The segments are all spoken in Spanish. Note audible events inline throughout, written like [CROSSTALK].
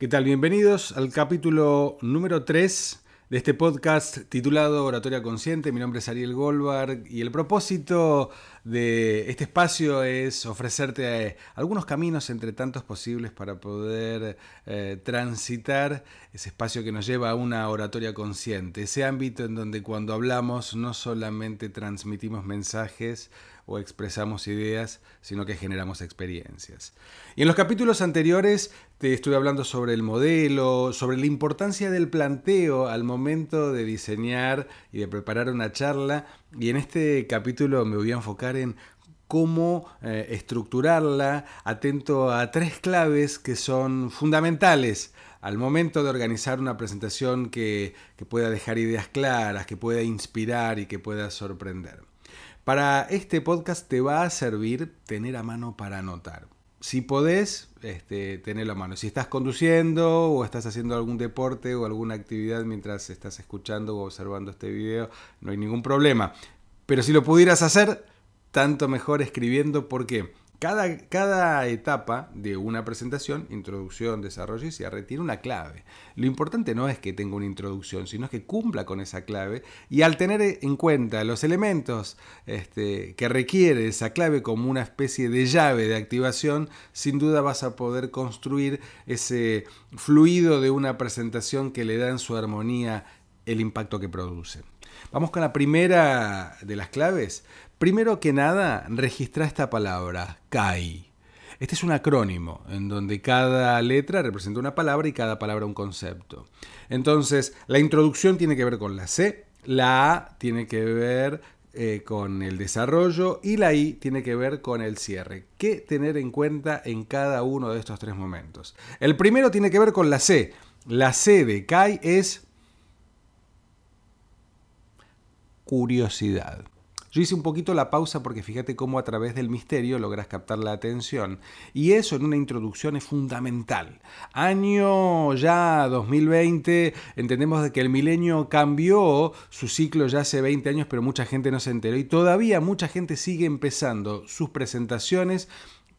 ¿Qué tal? Bienvenidos al capítulo número 3 de este podcast titulado Oratoria Consciente. Mi nombre es Ariel Goldberg y el propósito de este espacio es ofrecerte eh, algunos caminos entre tantos posibles para poder eh, transitar ese espacio que nos lleva a una oratoria consciente, ese ámbito en donde cuando hablamos no solamente transmitimos mensajes, o expresamos ideas, sino que generamos experiencias. Y en los capítulos anteriores te estuve hablando sobre el modelo, sobre la importancia del planteo al momento de diseñar y de preparar una charla, y en este capítulo me voy a enfocar en cómo eh, estructurarla, atento a tres claves que son fundamentales al momento de organizar una presentación que, que pueda dejar ideas claras, que pueda inspirar y que pueda sorprender. Para este podcast te va a servir tener a mano para anotar. Si podés, este, tenerlo a mano. Si estás conduciendo o estás haciendo algún deporte o alguna actividad mientras estás escuchando o observando este video, no hay ningún problema. Pero si lo pudieras hacer, tanto mejor escribiendo. ¿Por qué? Cada, etapa de una presentación, introducción, desarrollo y cierre, tiene una clave. Lo importante no es que tenga una introducción, sino que cumpla con esa clave y al tener en cuenta los elementos este, que requiere esa clave como una especie de llave de activación, sin duda vas a poder construir ese fluido de una presentación que le da en su armonía el impacto que produce. Vamos con la primera de las claves. Primero que nada, registra esta palabra, CAI. Este es un acrónimo en donde cada letra representa una palabra y cada palabra un concepto. Entonces, la introducción tiene que ver con la C, la A tiene que ver eh, con el desarrollo y la I tiene que ver con el cierre. ¿Qué tener en cuenta en cada uno de estos tres momentos? El primero tiene que ver con la C. La C de CAI es curiosidad. Yo hice un poquito la pausa porque fíjate cómo a través del misterio logras captar la atención. Y eso en una introducción es fundamental. Año ya 2020, entendemos de que el milenio cambió su ciclo ya hace 20 años, pero mucha gente no se enteró. Y todavía mucha gente sigue empezando sus presentaciones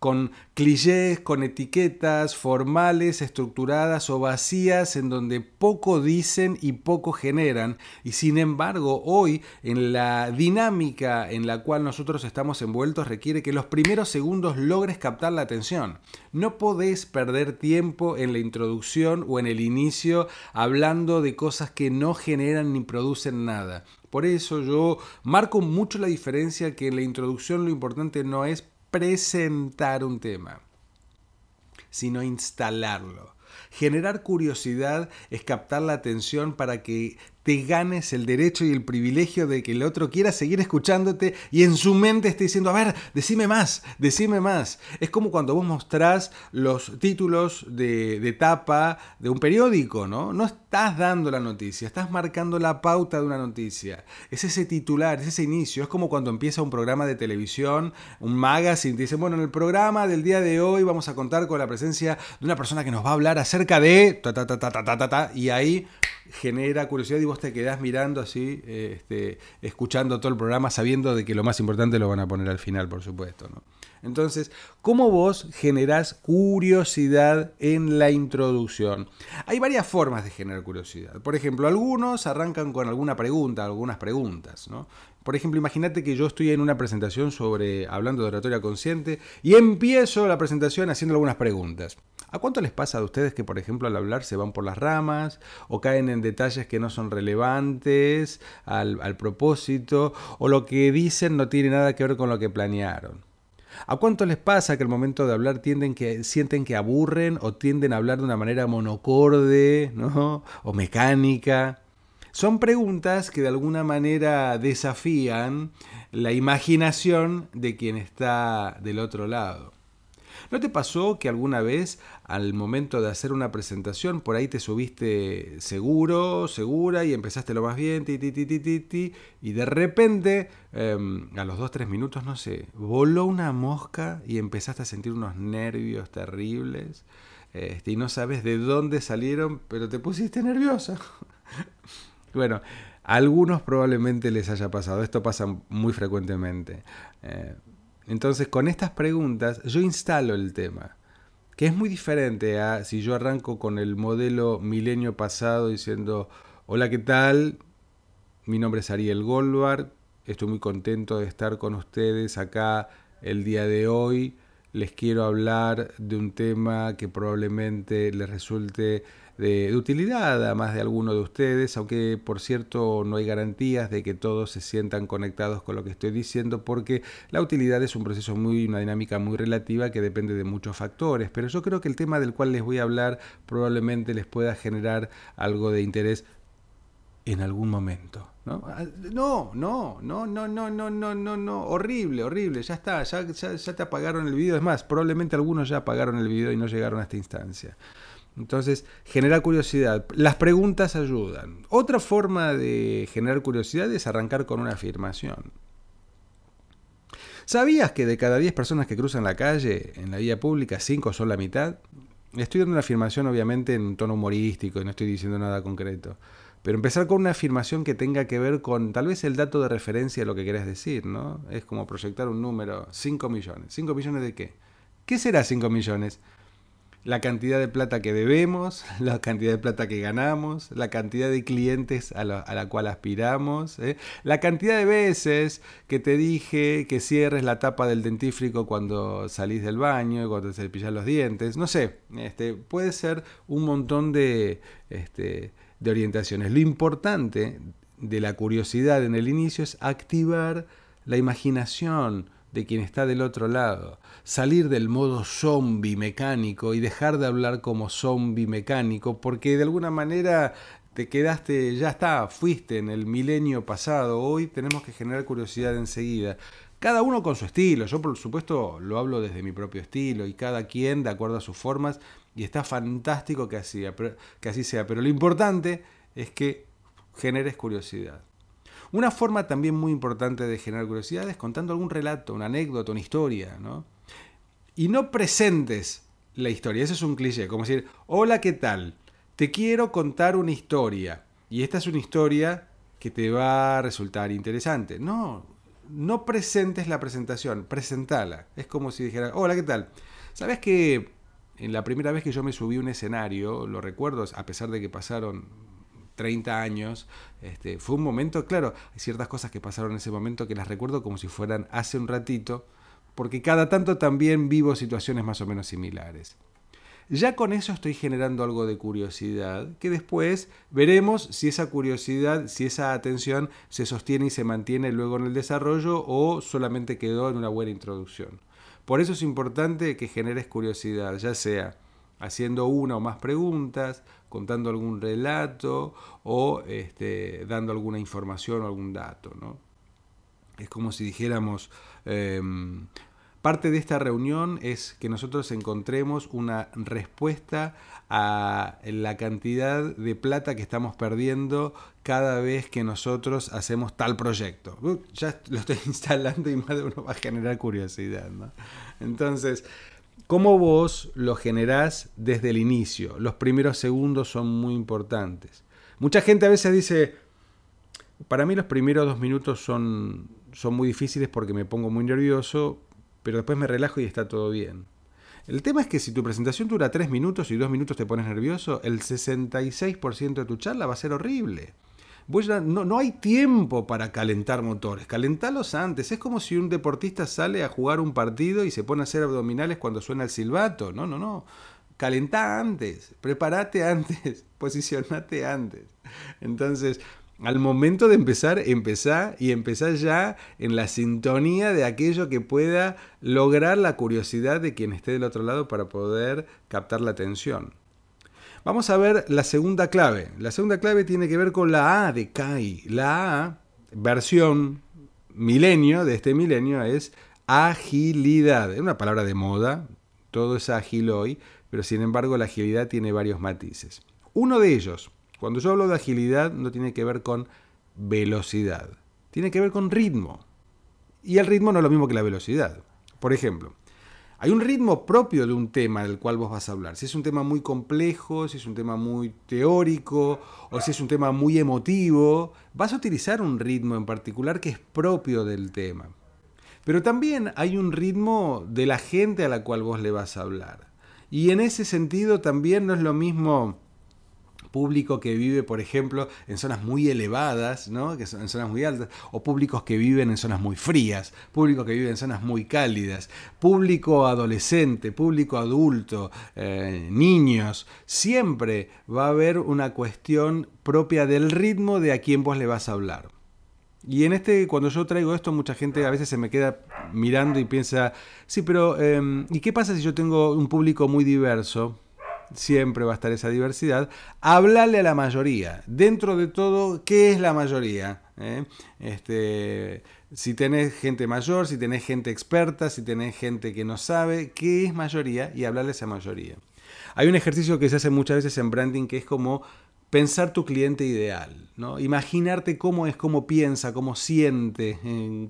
con clichés, con etiquetas formales, estructuradas o vacías en donde poco dicen y poco generan. Y sin embargo, hoy en la dinámica en la cual nosotros estamos envueltos requiere que los primeros segundos logres captar la atención. No podés perder tiempo en la introducción o en el inicio hablando de cosas que no generan ni producen nada. Por eso yo marco mucho la diferencia que en la introducción lo importante no es presentar un tema, sino instalarlo. Generar curiosidad es captar la atención para que te ganes el derecho y el privilegio de que el otro quiera seguir escuchándote y en su mente esté diciendo, a ver, decime más, decime más. Es como cuando vos mostrás los títulos de, de tapa de un periódico, ¿no? No estás dando la noticia, estás marcando la pauta de una noticia. Es ese titular, es ese inicio. Es como cuando empieza un programa de televisión, un magazine, te dicen, bueno, en el programa del día de hoy vamos a contar con la presencia de una persona que nos va a hablar acerca de... Ta, ta, ta, ta, ta, ta, ta, y ahí genera curiosidad y vos te quedás mirando así, este, escuchando todo el programa, sabiendo de que lo más importante lo van a poner al final, por supuesto. ¿no? Entonces, ¿cómo vos generás curiosidad en la introducción? Hay varias formas de generar curiosidad. Por ejemplo, algunos arrancan con alguna pregunta, algunas preguntas. ¿no? Por ejemplo, imagínate que yo estoy en una presentación sobre hablando de oratoria consciente y empiezo la presentación haciendo algunas preguntas. ¿A cuánto les pasa a ustedes que, por ejemplo, al hablar se van por las ramas o caen en detalles que no son relevantes al, propósito o lo que dicen no tiene nada que ver con lo que planearon? ¿A cuánto les pasa que al momento de hablar tienden que, sienten que aburren o tienden a hablar de una manera monocorde ¿no? o mecánica? Son preguntas que de alguna manera desafían la imaginación de quien está del otro lado. ¿No te pasó que alguna vez al momento de hacer una presentación por ahí te subiste seguro, segura y empezaste lo más bien, ti, ti, ti, ti, ti, y de repente em, a los 2-3 minutos, no sé, voló una mosca y empezaste a sentir unos nervios terribles este, y no sabes de dónde salieron, pero te pusiste nerviosa? [LAUGHS] bueno, a algunos probablemente les haya pasado, esto pasa muy frecuentemente. Eh, entonces, con estas preguntas yo instalo el tema. Que es muy diferente a si yo arranco con el modelo milenio pasado diciendo, hola, ¿qué tal? Mi nombre es Ariel Goldberg, estoy muy contento de estar con ustedes acá el día de hoy. Les quiero hablar de un tema que probablemente les resulte de, utilidad a más de alguno de ustedes, aunque por cierto no hay garantías de que todos se sientan conectados con lo que estoy diciendo, porque la utilidad es un proceso muy, una dinámica muy relativa que depende de muchos factores, pero yo creo que el tema del cual les voy a hablar probablemente les pueda generar algo de interés en algún momento. ¿no? no, no, no, no, no, no, no, no, no, horrible, horrible, ya está, ya, ya, ya te apagaron el video, es más, probablemente algunos ya apagaron el video y no llegaron a esta instancia. Entonces, genera curiosidad. Las preguntas ayudan. Otra forma de generar curiosidad es arrancar con una afirmación. ¿Sabías que de cada 10 personas que cruzan la calle en la vía pública, 5 son la mitad? Estoy dando una afirmación obviamente en tono humorístico y no estoy diciendo nada concreto. Pero empezar con una afirmación que tenga que ver con tal vez el dato de referencia de lo que querés decir, ¿no? Es como proyectar un número, 5 millones. ¿5 millones de qué? ¿Qué será 5 millones? La cantidad de plata que debemos, [LAUGHS] la cantidad de plata que ganamos, la cantidad de clientes a la, cual aspiramos, ¿eh? la cantidad de veces que te dije que cierres la tapa del dentífrico cuando salís del baño, cuando te cepillas los dientes, no sé, este, puede ser un montón de, este, de orientaciones. Lo importante de la curiosidad en el inicio es activar la imaginación, de quien está del otro lado, salir del modo zombie mecánico y dejar de hablar como zombie mecánico, porque de alguna manera te quedaste, ya está, fuiste en el milenio pasado, hoy tenemos que generar curiosidad enseguida. Cada uno con su estilo, yo por supuesto lo hablo desde mi propio estilo y cada quien de acuerdo a sus formas y está fantástico que así, que así sea, pero lo importante es que generes curiosidad. Una forma también muy importante de generar curiosidad es contando algún relato, una anécdota, una historia, ¿no? Y no presentes la historia, eso es un cliché, como decir, hola, ¿qué tal? Te quiero contar una historia. Y esta es una historia que te va a resultar interesante. No, no presentes la presentación, presentala. Es como si dijera, hola, ¿qué tal? ¿Sabes que en la primera vez que yo me subí a un escenario, lo recuerdo, a pesar de que pasaron 30 años, este, fue un momento, claro, hay ciertas cosas que pasaron en ese momento que las recuerdo como si fueran hace un ratito, porque cada tanto también vivo situaciones más o menos similares. Ya con eso estoy generando algo de curiosidad, que después veremos si esa curiosidad, si esa atención se sostiene y se mantiene luego en el desarrollo o solamente quedó en una buena introducción. Por eso es importante que generes curiosidad, ya sea haciendo una o más preguntas, contando algún relato o este, dando alguna información o algún dato. ¿no? Es como si dijéramos, em, parte de esta reunión es que nosotros encontremos una respuesta a la cantidad de plata que estamos perdiendo cada vez que nosotros hacemos tal proyecto. Ya lo estoy [LAUGHS] instalando y más de uno va a generar curiosidad. ¿no? Entonces, cómo vos lo generás desde el inicio. Los primeros segundos son muy importantes. Mucha gente a veces dice, para mí los primeros dos minutos son, son muy difíciles porque me pongo muy nervioso, pero después me relajo y está todo bien. El tema es que si tu presentación dura tres minutos y dos minutos te pones nervioso, el 66% de tu charla va a ser horrible no, no, hay tiempo para calentar motores, calentarlos antes. Es como si un deportista sale a jugar un partido y se pone a hacer abdominales cuando suena el silbato. No, no, no. Calentá antes, prepárate antes, [LAUGHS] posicionate antes. Entonces, al momento de empezar, empezá y empezá ya en la sintonía de aquello que pueda lograr la curiosidad de quien esté del otro lado para poder captar la atención. Vamos a ver la segunda clave. La segunda clave tiene que ver con la A de CAI. La A, versión milenio de este milenio, es agilidad. Es una palabra de moda, todo es ágil hoy, pero sin embargo la agilidad tiene varios matices. Uno de ellos, cuando yo hablo de agilidad, no tiene que ver con velocidad, tiene que ver con ritmo. Y el ritmo no es lo mismo que la velocidad. Por ejemplo, hay un ritmo propio de un tema del cual vos vas a hablar. Si es un tema muy complejo, si es un tema muy teórico o si es un tema muy emotivo, vas a utilizar un ritmo en particular que es propio del tema. Pero también hay un ritmo de la gente a la cual vos le vas a hablar. Y en ese sentido también no es lo mismo público que vive, por ejemplo, en zonas muy elevadas, ¿no? que son en zonas muy altas, o públicos que viven en zonas muy frías, público que vive en zonas muy cálidas, público adolescente, público adulto, eh, niños, siempre va a haber una cuestión propia del ritmo de a quién vos le vas a hablar. Y en este, cuando yo traigo esto, mucha gente a veces se me queda mirando y piensa, sí, pero em, ¿y qué pasa si yo tengo un público muy diverso? Siempre va a estar esa diversidad, hablarle a la mayoría. Dentro de todo, ¿qué es la mayoría? ¿Eh? Este, si tenés gente mayor, si tenés gente experta, si tenés gente que no sabe, ¿qué es mayoría? Y hablarle a esa mayoría. Hay un ejercicio que se hace muchas veces en branding que es como pensar tu cliente ideal, ¿no? Imaginarte cómo es, cómo piensa, cómo siente,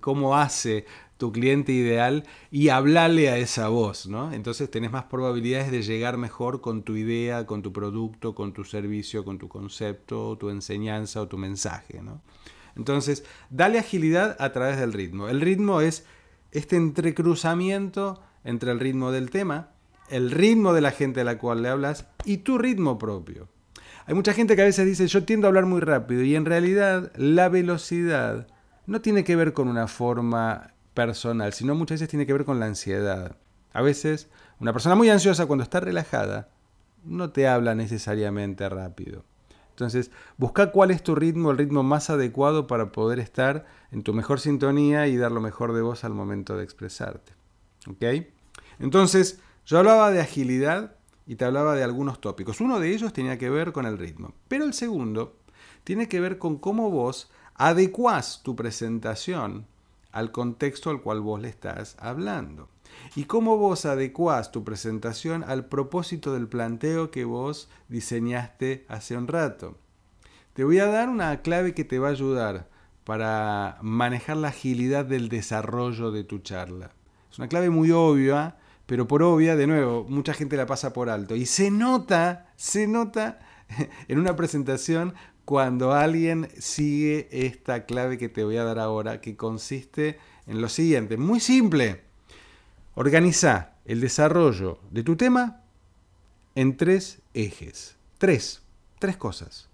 cómo hace tu cliente ideal y hablarle a esa voz, ¿no? Entonces tenés más probabilidades de llegar mejor con tu idea, con tu producto, con tu servicio, con tu concepto, tu enseñanza o tu mensaje, ¿no? Entonces, dale agilidad a través del ritmo. El ritmo es este entrecruzamiento entre el ritmo del tema, el ritmo de la gente a la cual le hablas y tu ritmo propio. Hay mucha gente que a veces dice, yo tiendo a hablar muy rápido y en realidad la velocidad no tiene que ver con una forma personal, sino muchas veces tiene que ver con la ansiedad. A veces una persona muy ansiosa cuando está relajada no te habla necesariamente rápido. Entonces, busca cuál es tu ritmo, el ritmo más adecuado para poder estar en tu mejor sintonía y dar lo mejor de vos al momento de expresarte. ¿Ok? Entonces, yo hablaba de agilidad y te hablaba de algunos tópicos. Uno de ellos tenía que ver con el ritmo, pero el segundo tiene que ver con cómo vos adecuás tu presentación al contexto al cual vos le estás hablando. Y cómo vos adecuás tu presentación al propósito del planteo que vos diseñaste hace un rato. Te voy a dar una clave que te va a ayudar para manejar la agilidad del desarrollo de tu charla. Es una clave muy obvia, pero por obvia, de nuevo, mucha gente la pasa por alto. Y se nota, se nota [LAUGHS] en una presentación cuando alguien sigue esta clave que te voy a dar ahora, que consiste en lo siguiente, muy simple. Organiza el desarrollo de tu tema en tres ejes. Tres, tres cosas.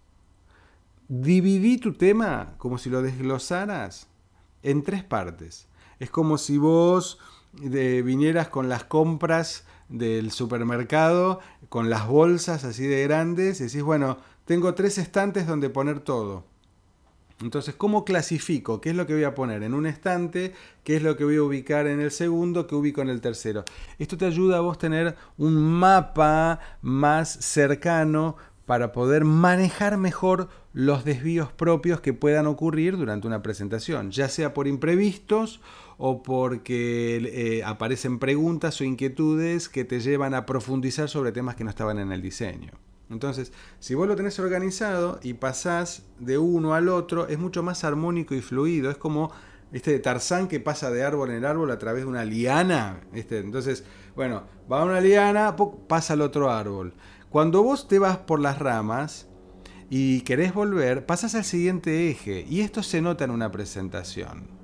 Dividí tu tema como si lo desglosaras en tres partes. Es como si vos eh, vinieras con las compras del supermercado, con las bolsas así de grandes, y decís, bueno, tengo tres estantes donde poner todo. Entonces, ¿cómo clasifico? ¿Qué es lo que voy a poner en un estante? ¿Qué es lo que voy a ubicar en el segundo? ¿Qué ubico en el tercero? Esto te ayuda a vos tener un mapa más cercano para poder manejar mejor los desvíos propios que puedan ocurrir durante una presentación, ya sea por imprevistos o porque eh, aparecen preguntas o inquietudes que te llevan a profundizar sobre temas que no estaban en el diseño. Entonces, si vos lo tenés organizado y pasás de uno al otro, es mucho más armónico y fluido. Es como este Tarzán que pasa de árbol en árbol a través de una liana. Entonces, bueno, va una liana, pasa al otro árbol. Cuando vos te vas por las ramas y querés volver, pasas al siguiente eje. Y esto se nota en una presentación.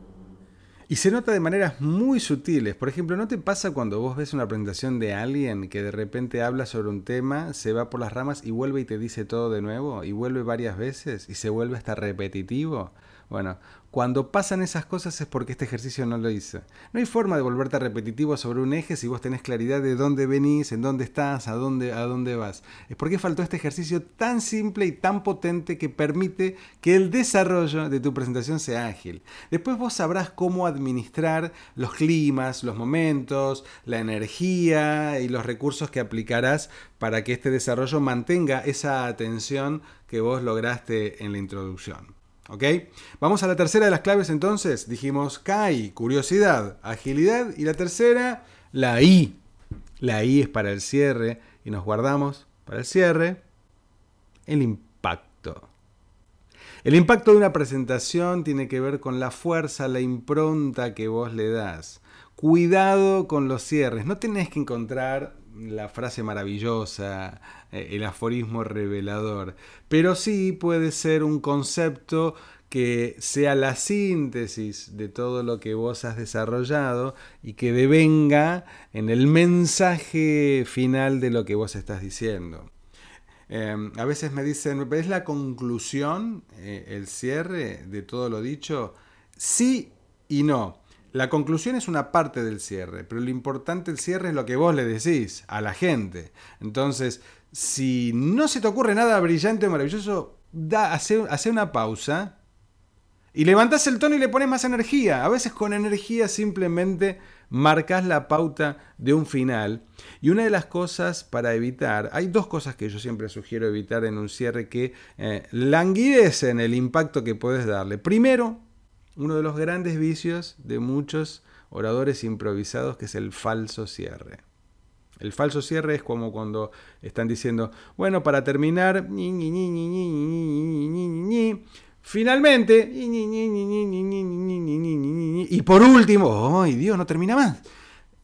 Y se nota de maneras muy sutiles. Por ejemplo, ¿no te pasa cuando vos ves una presentación de alguien que de repente habla sobre un tema, se va por las ramas y vuelve y te dice todo de nuevo? Y vuelve varias veces y se vuelve hasta repetitivo. Bueno, cuando pasan esas cosas es porque este ejercicio no lo hice. No hay forma de volverte repetitivo sobre un eje si vos tenés claridad de dónde venís, en dónde estás, a dónde, a dónde vas. Es porque faltó este ejercicio tan simple y tan potente que permite que el desarrollo de tu presentación sea ágil. Después vos sabrás cómo administrar los climas, los momentos, la energía y los recursos que aplicarás para que este desarrollo mantenga esa atención que vos lograste en la introducción. Vamos a la tercera de las claves entonces. Dijimos CAI, curiosidad, agilidad. Y la tercera, la I. La I es para el cierre. Y nos guardamos para el cierre el impacto. El impacto de una presentación tiene que ver con la fuerza, la impronta que vos le das. Cuidado con los cierres. No tenés que encontrar la frase maravillosa, eh, el aforismo revelador, pero sí puede ser un concepto que sea la síntesis de todo lo que vos has desarrollado y que devenga en el mensaje final de lo que vos estás diciendo. Em, a veces me dicen, ¿es la conclusión, eh, el cierre de todo lo dicho? Sí y no. La conclusión es una parte del cierre, pero lo importante del cierre es lo que vos le decís a la gente. Entonces, si no se te ocurre nada brillante o maravilloso, da, hace, hace una pausa y levantás el tono y le pones más energía. A veces con energía simplemente marcas la pauta de un final. Y una de las cosas para evitar, hay dos cosas que yo siempre sugiero evitar en un cierre que eh, languidecen el impacto que puedes darle. Primero, uno de los grandes vicios de muchos oradores improvisados que es el falso cierre. El falso cierre es como cuando están diciendo, bueno, para terminar, finalmente, y por último, ¡ay Dios, no termina más!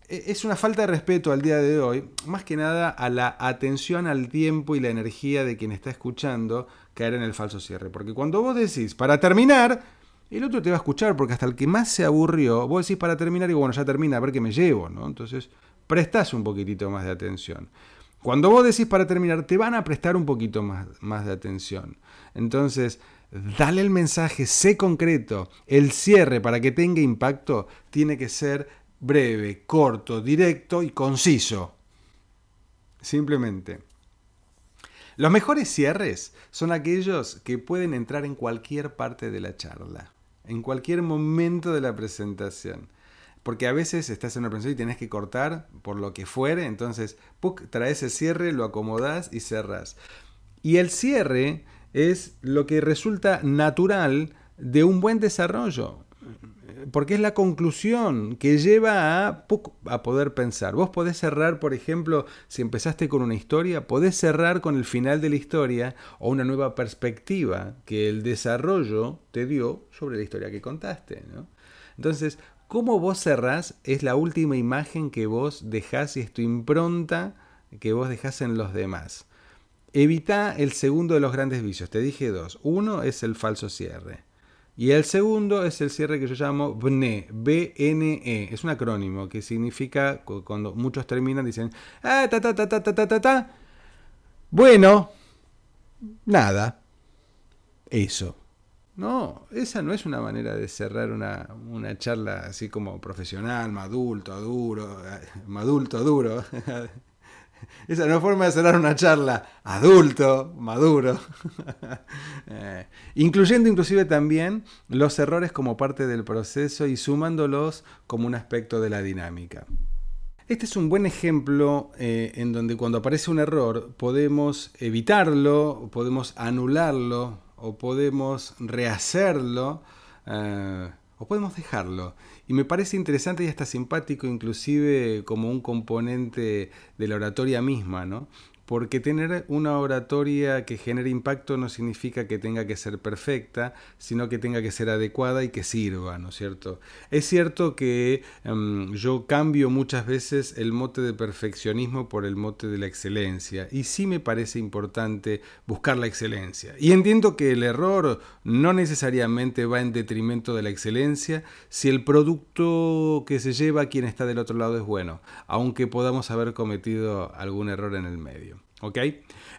Es una falta de respeto al día de hoy, más que nada a la atención al tiempo y la energía de quien está escuchando caer en el falso cierre. Porque cuando vos decís, para terminar, el otro te va a escuchar, porque hasta el que más se aburrió, vos decís para terminar y bueno, ya termina, a ver qué me llevo, ¿no? Entonces, prestás un poquitito más de atención. Cuando vos decís para terminar, te van a prestar un poquito más, más de atención. Entonces, dale el mensaje, sé concreto. El cierre para que tenga impacto tiene que ser breve, corto, directo y conciso. Simplemente. Los mejores cierres son aquellos que pueden entrar en cualquier parte de la charla, en cualquier momento de la presentación. Porque a veces estás en una presentación y tenés que cortar por lo que fuere, entonces traes el cierre, lo acomodás y cerrás. Y el cierre es lo que resulta natural de un buen desarrollo, porque es la conclusión que lleva a, poder pensar. Vos podés cerrar, por ejemplo, si empezaste con una historia, podés cerrar con el final de la historia o una nueva perspectiva que el desarrollo te dio sobre la historia que contaste. Entonces, cómo vos cerrás es la última imagen que vos dejás y es tu impronta que vos dejás en los demás. Evita el segundo de los grandes vicios. Te dije dos. Uno es el falso cierre. Y el segundo es el cierre que yo llamo BNE, B-N-E. Es un acrónimo que significa, cuando muchos terminan, dicen, ah, ta, ta, ta, ta, ta, ta, ta. Bueno, nada. Eso. No, esa no es una manera de cerrar una, una charla así como profesional, madulto, duro, eh, madulto, duro. [LAUGHS] [LAUGHS] Esa no es forma de cerrar una charla adulto, maduro. [LAUGHS] Eh, incluyendo inclusive también los errores como parte del proceso y sumándolos como un aspecto de la dinámica. Este es un buen ejemplo eh, en donde cuando aparece un error podemos evitarlo, podemos anularlo o podemos rehacerlo eh, o podemos dejarlo. Y me parece interesante y hasta simpático, inclusive como un componente de la oratoria misma, ¿no? Porque tener una oratoria que genere impacto no significa que tenga que ser perfecta, sino que tenga que ser adecuada y que sirva, ¿no es cierto? Es cierto que em, yo cambio muchas veces el mote de perfeccionismo por el mote de la excelencia, y sí me parece importante buscar la excelencia. Y entiendo que el error no necesariamente va en detrimento de la excelencia si el producto que se lleva a quien está del otro lado es bueno, aunque podamos haber cometido algún error en el medio. ¿Ok?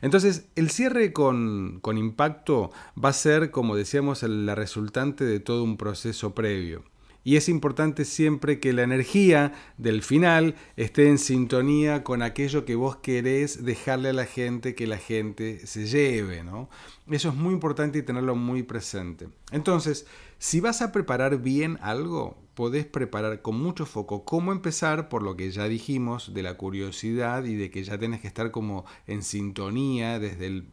Entonces, el cierre con, impacto va a ser, como decíamos, la resultante de todo un proceso previo. Y es importante siempre que la energía del final esté en sintonía con aquello que vos querés dejarle a la gente que la gente se lleve, ¿no? Eso es muy importante y tenerlo muy presente. Entonces, si vas a preparar bien algo, podés preparar con mucho foco cómo empezar, por lo que ya dijimos, de la curiosidad y de que ya tenés que estar como en sintonía desde el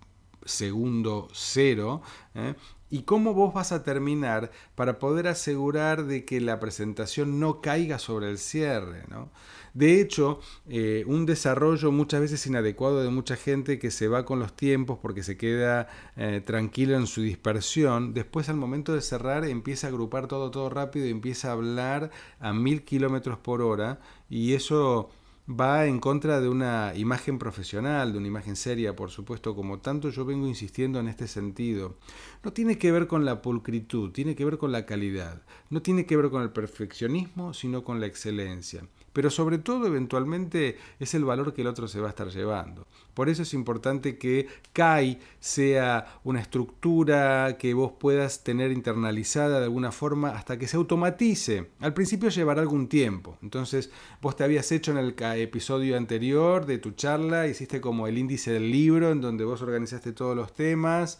segundo cero, ¿eh? Y cómo vos vas a terminar para poder asegurar de que la presentación no caiga sobre el cierre. ¿no? De hecho, eh, un desarrollo muchas veces inadecuado de mucha gente que se va con los tiempos porque se queda eh, tranquilo en su dispersión, después al momento de cerrar empieza a agrupar todo, todo rápido y empieza a hablar a mil kilómetros por hora y eso va en contra de una imagen profesional, de una imagen seria, por supuesto, como tanto yo vengo insistiendo en este sentido. No tiene que ver con la pulcritud, tiene que ver con la calidad. No tiene que ver con el perfeccionismo, sino con la excelencia pero sobre todo eventualmente es el valor que el otro se va a estar llevando. Por eso es importante que CAI sea una estructura que vos puedas tener internalizada de alguna forma hasta que se automatice. Al principio llevará algún tiempo. Entonces, vos te habías hecho en el episodio anterior de tu charla, hiciste como el índice del libro en donde vos organizaste todos los temas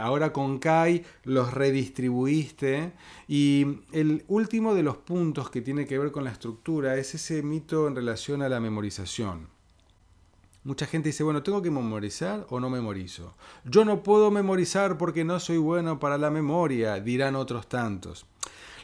Ahora con Kai los redistribuiste. Y el último de los puntos que tiene que ver con la estructura es ese mito en relación a la memorización. Mucha gente dice, bueno, ¿tengo que memorizar o no memorizo? Yo no puedo memorizar porque no soy bueno para la memoria, dirán otros tantos.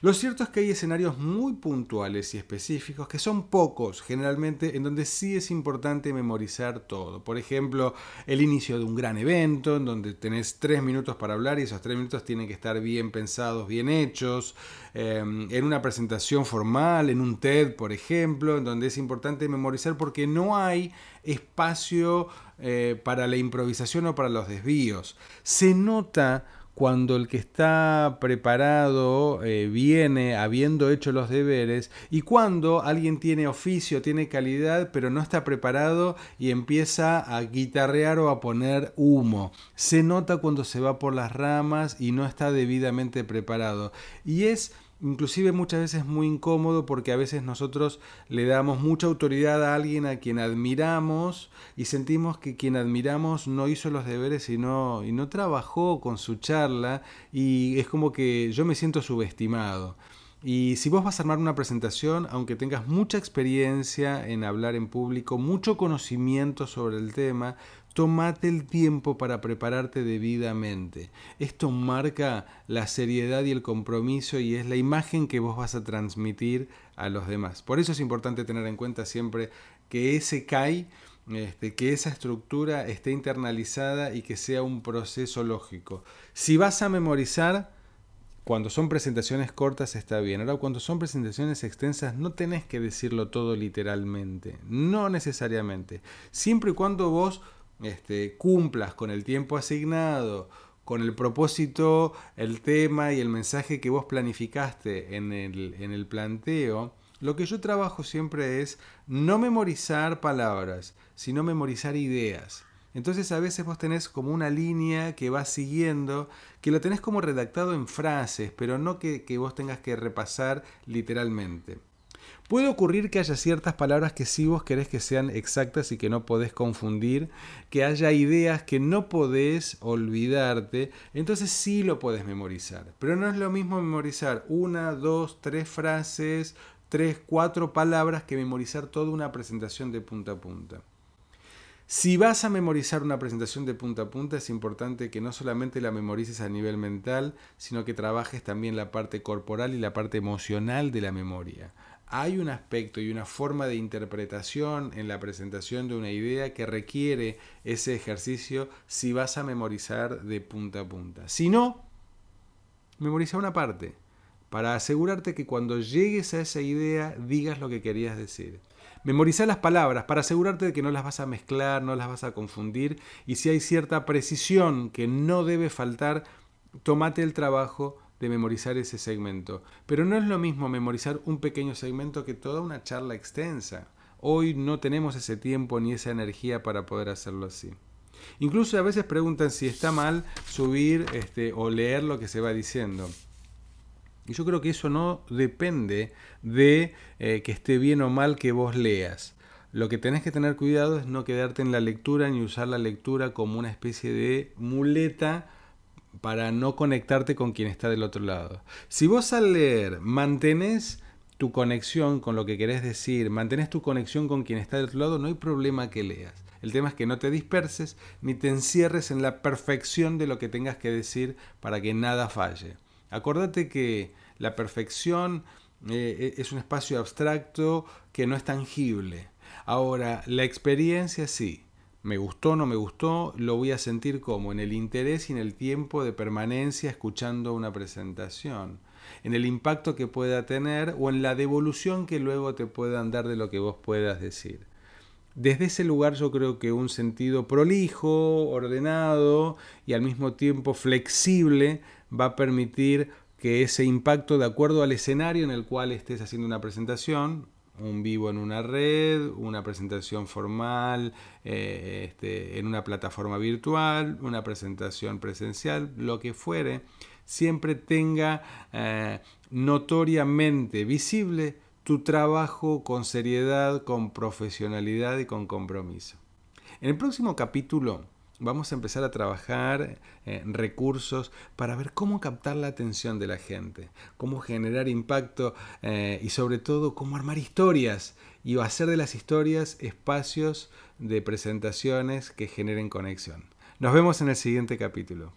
Lo cierto es que hay escenarios muy puntuales y específicos, que son pocos generalmente, en donde sí es importante memorizar todo. Por ejemplo, el inicio de un gran evento, en donde tenés tres minutos para hablar y esos tres minutos tienen que estar bien pensados, bien hechos. Em, en una presentación formal, en un TED, por ejemplo, en donde es importante memorizar porque no hay espacio eh, para la improvisación o para los desvíos. Se nota cuando el que está preparado eh, viene habiendo hecho los deberes y cuando alguien tiene oficio, tiene calidad, pero no está preparado y empieza a guitarrear o a poner humo. Se nota cuando se va por las ramas y no está debidamente preparado. Y es inclusive muchas veces muy incómodo porque a veces nosotros le damos mucha autoridad a alguien a quien admiramos y sentimos que quien admiramos no hizo los deberes y no, y no trabajó con su charla y es como que yo me siento subestimado. Y si vos vas a armar una presentación, aunque tengas mucha experiencia en hablar en público, mucho conocimiento sobre el tema, Tómate el tiempo para prepararte debidamente. Esto marca la seriedad y el compromiso y es la imagen que vos vas a transmitir a los demás. Por eso es importante tener en cuenta siempre que ese CAI, este, que esa estructura esté internalizada y que sea un proceso lógico. Si vas a memorizar, cuando son presentaciones cortas está bien. Ahora, cuando son presentaciones extensas, no tenés que decirlo todo literalmente. No necesariamente. Siempre y cuando vos este, cumplas con el tiempo asignado, con el propósito, el tema y el mensaje que vos planificaste en el, en el planteo, lo que yo trabajo siempre es no memorizar palabras, sino memorizar ideas. Entonces a veces vos tenés como una línea que vas siguiendo, que lo tenés como redactado en frases, pero no que, vos tengas que repasar literalmente. Puede ocurrir que haya ciertas palabras que sí vos querés que sean exactas y que no podés confundir, que haya ideas que no podés olvidarte, entonces sí lo podés memorizar. Pero no es lo mismo memorizar una, dos, tres frases, tres, cuatro palabras que memorizar toda una presentación de punta a punta. Si vas a memorizar una presentación de punta a punta, es importante que no solamente la memorices a nivel mental, sino que trabajes también la parte corporal y la parte emocional de la memoria hay un aspecto y una forma de interpretación en la presentación de una idea que requiere ese ejercicio si vas a memorizar de punta a punta. Si no, memoriza una parte para asegurarte que cuando llegues a esa idea digas lo que querías decir. Memoriza las palabras para asegurarte de que no las vas a mezclar, no las vas a confundir y si hay cierta precisión que no debe faltar, tómate el trabajo de memorizar ese segmento. Pero no es lo mismo memorizar un pequeño segmento que toda una charla extensa. Hoy no tenemos ese tiempo ni esa energía para poder hacerlo así. Incluso a veces preguntan si está mal subir este, o leer lo que se va diciendo. Y yo creo que eso no depende de eh, que esté bien o mal que vos leas. Lo que tenés que tener cuidado es no quedarte en la lectura ni usar la lectura como una especie de muleta para no conectarte con quien está del otro lado. Si vos al leer mantenés tu conexión con lo que querés decir, mantenés tu conexión con quien está del otro lado, no hay problema que leas. El tema es que no te disperses ni te encierres en la perfección de lo que tengas que decir para que nada falle. Acordate que la perfección eh, es un espacio abstracto que no es tangible. Ahora, la experiencia sí me gustó, no me gustó, lo voy a sentir como en el interés y en el tiempo de permanencia escuchando una presentación, en el impacto que pueda tener o en la devolución que luego te puedan dar de lo que vos puedas decir. Desde ese lugar yo creo que un sentido prolijo, ordenado y al mismo tiempo flexible va a permitir que ese impacto de acuerdo al escenario en el cual estés haciendo una presentación, un vivo en una red, una presentación formal eh, este, en una plataforma virtual, una presentación presencial, lo que fuere, siempre tenga eh, notoriamente visible tu trabajo con seriedad, con profesionalidad y con compromiso. En el próximo capítulo vamos a empezar a trabajar eh, recursos para ver cómo captar la atención de la gente, cómo generar impacto eh, y sobre todo cómo armar historias y hacer de las historias espacios de presentaciones que generen conexión. Nos vemos en el siguiente capítulo.